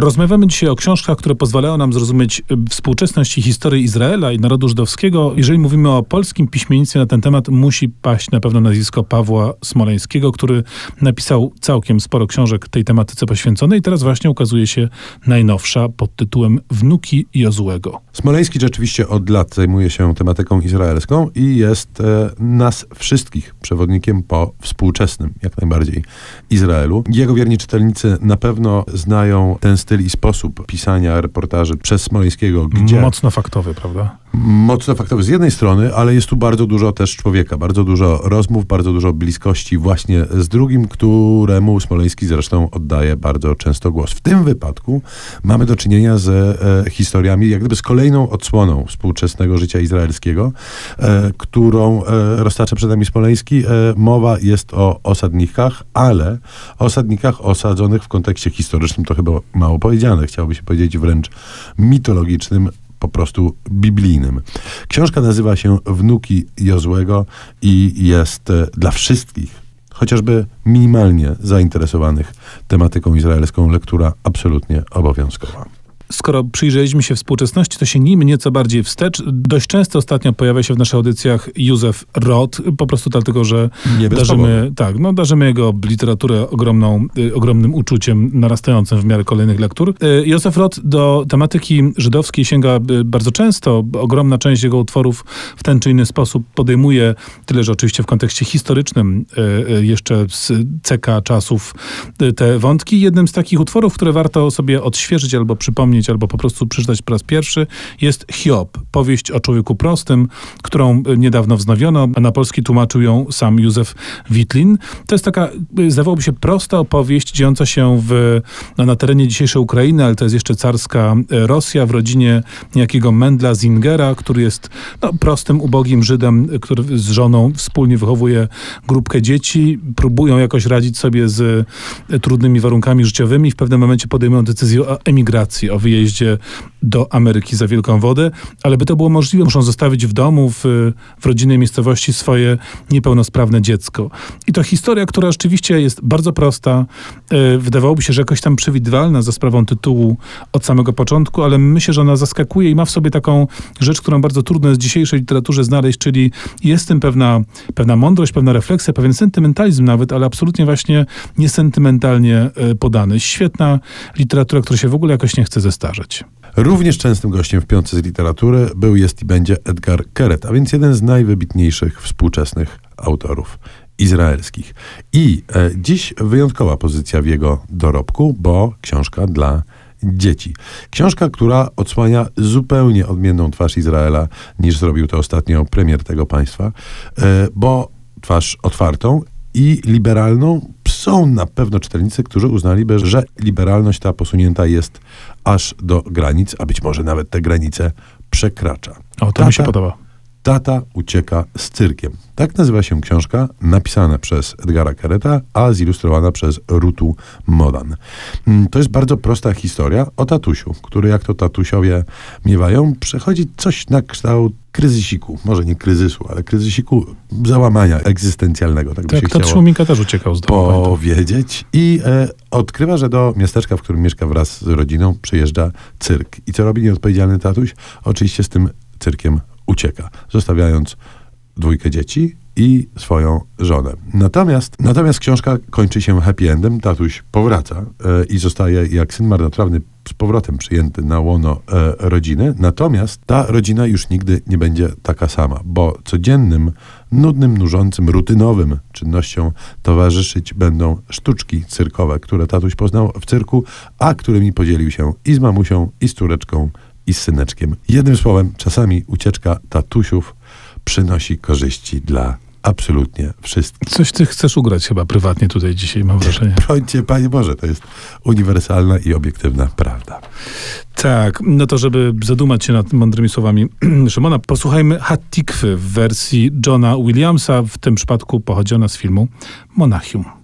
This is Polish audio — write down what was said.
Rozmawiamy dzisiaj o książkach, które pozwalają nam zrozumieć y, współczesność i historię Izraela i narodu żydowskiego. Jeżeli mówimy o polskim piśmiennictwie na ten temat, musi paść na pewno nazwisko Pawła Smoleńskiego, który napisał całkiem sporo książek tej tematyce poświęconej. Teraz właśnie ukazuje się najnowsza pod tytułem Wnuki Jozłego. Smoleński rzeczywiście od lat zajmuje się tematyką izraelską i jest e, nas wszystkich przewodnikiem po współczesnym, jak najbardziej, Izraelu. Jego wierni czytelnicy na pewno znają ten styl i sposób pisania reportaży przez Smoleńskiego, gdzie... Mocno faktowy, prawda? Mocno faktowy z jednej strony, ale jest tu bardzo dużo też człowieka, bardzo dużo rozmów, bardzo dużo bliskości właśnie z drugim, któremu Smoleński zresztą oddaje bardzo często głos. W tym wypadku mamy do czynienia z e, historiami, jak gdyby z kolejną odsłoną współczesnego życia izraelskiego, e, którą e, roztacza przed nami Smoleński. E, mowa jest o osadnikach, ale osadnikach osadzonych w kontekście historycznym, to chyba mało powiedziane, chciałoby się powiedzieć wręcz mitologicznym, po prostu biblijnym. Książka nazywa się Wnuki Jozłego i jest e, dla wszystkich, chociażby minimalnie zainteresowanych tematyką izraelską, lektura absolutnie obowiązkowa skoro przyjrzeliśmy się współczesności, to sięgnijmy nieco bardziej wstecz. Dość często ostatnio pojawia się w naszych audycjach Józef Roth, po prostu dlatego, że darzymy, tak, no, darzymy jego literaturę ogromną, y, ogromnym uczuciem narastającym w miarę kolejnych lektur. Y, Józef Roth do tematyki żydowskiej sięga y, bardzo często. Ogromna część jego utworów w ten czy inny sposób podejmuje, tyle że oczywiście w kontekście historycznym jeszcze z CK czasów te wątki. Jednym z takich utworów, które warto sobie odświeżyć albo przypomnieć albo po prostu przeczytać po raz pierwszy, jest Hiob, powieść o człowieku prostym, którą e, niedawno wznowiono, a na polski tłumaczył ją sam Józef Witlin. To jest taka, e, zdawałoby się, prosta opowieść dziejąca się w, no, na terenie dzisiejszej Ukrainy, ale to jest jeszcze carska e, Rosja w rodzinie niejakiego Mendla Zingera, który jest no, prostym, ubogim Żydem, który z żoną wspólnie wychowuje grupkę dzieci, próbują jakoś radzić sobie z trudnymi warunkami życiowymi. W pewnym momencie podejmują decyzję o emigracji, o wyjeździe do Ameryki za wielką wodę, ale by to było możliwe, muszą zostawić w domu, w, w rodzinnej miejscowości swoje niepełnosprawne dziecko. I to historia, która rzeczywiście jest bardzo prosta, e, wydawałoby się, że jakoś tam przewidywalna za sprawą tytułu od samego początku, ale myślę, że ona zaskakuje i ma w sobie taką rzecz, którą bardzo trudno jest w dzisiejszej literaturze znaleźć, czyli jest w tym pewna, pewna mądrość, pewna refleksja, pewien sentymentalizm nawet, ale absolutnie właśnie niesentymentalnie e, podany. Świetna literatura, która się w ogóle jakoś nie chce Również częstym gościem w piątce z literatury był, jest i będzie Edgar Keret, a więc jeden z najwybitniejszych współczesnych autorów izraelskich. I e, dziś wyjątkowa pozycja w jego dorobku, bo książka dla dzieci. Książka, która odsłania zupełnie odmienną twarz Izraela niż zrobił to ostatnio premier tego państwa, e, bo twarz otwartą i liberalną są na pewno czytelnicy, którzy uznaliby, że liberalność ta posunięta jest aż do granic, a być może nawet te granice przekracza. O, to Tata, mi się podoba. Tata ucieka z cyrkiem. Tak nazywa się książka, napisana przez Edgara Kereta, a zilustrowana przez Rutu Modan. Mm, to jest bardzo prosta historia o tatusiu, który, jak to tatusiowie miewają, przechodzi coś na kształt kryzysiku, może nie kryzysu, ale kryzysiku załamania egzystencjalnego. Tak, tak by się tatuś Minka też uciekał z domu. Powiedzieć. I e, odkrywa, że do miasteczka, w którym mieszka wraz z rodziną, przyjeżdża cyrk. I co robi nieodpowiedzialny tatuś? Oczywiście z tym cyrkiem ucieka, zostawiając dwójkę dzieci i swoją żonę. Natomiast, natomiast książka kończy się happy endem. Tatuś powraca e, i zostaje jak syn marnotrawny z powrotem przyjęty na łono e, rodziny. Natomiast ta rodzina już nigdy nie będzie taka sama, bo codziennym, nudnym, nużącym, rutynowym czynnościom towarzyszyć będą sztuczki cyrkowe, które tatuś poznał w cyrku, a którymi podzielił się i z mamusią, i z córeczką, i z syneczkiem. Jednym słowem, czasami ucieczka tatusiów przynosi korzyści dla absolutnie wszystkich. Coś ty chcesz ugrać chyba prywatnie tutaj dzisiaj, mam wrażenie. Bądźcie, Panie Boże, to jest uniwersalna i obiektywna prawda. Tak, no to żeby zadumać się nad mądrymi słowami Szymona, posłuchajmy Hattikwy w wersji Johna Williamsa, w tym przypadku pochodzi ona z filmu Monachium.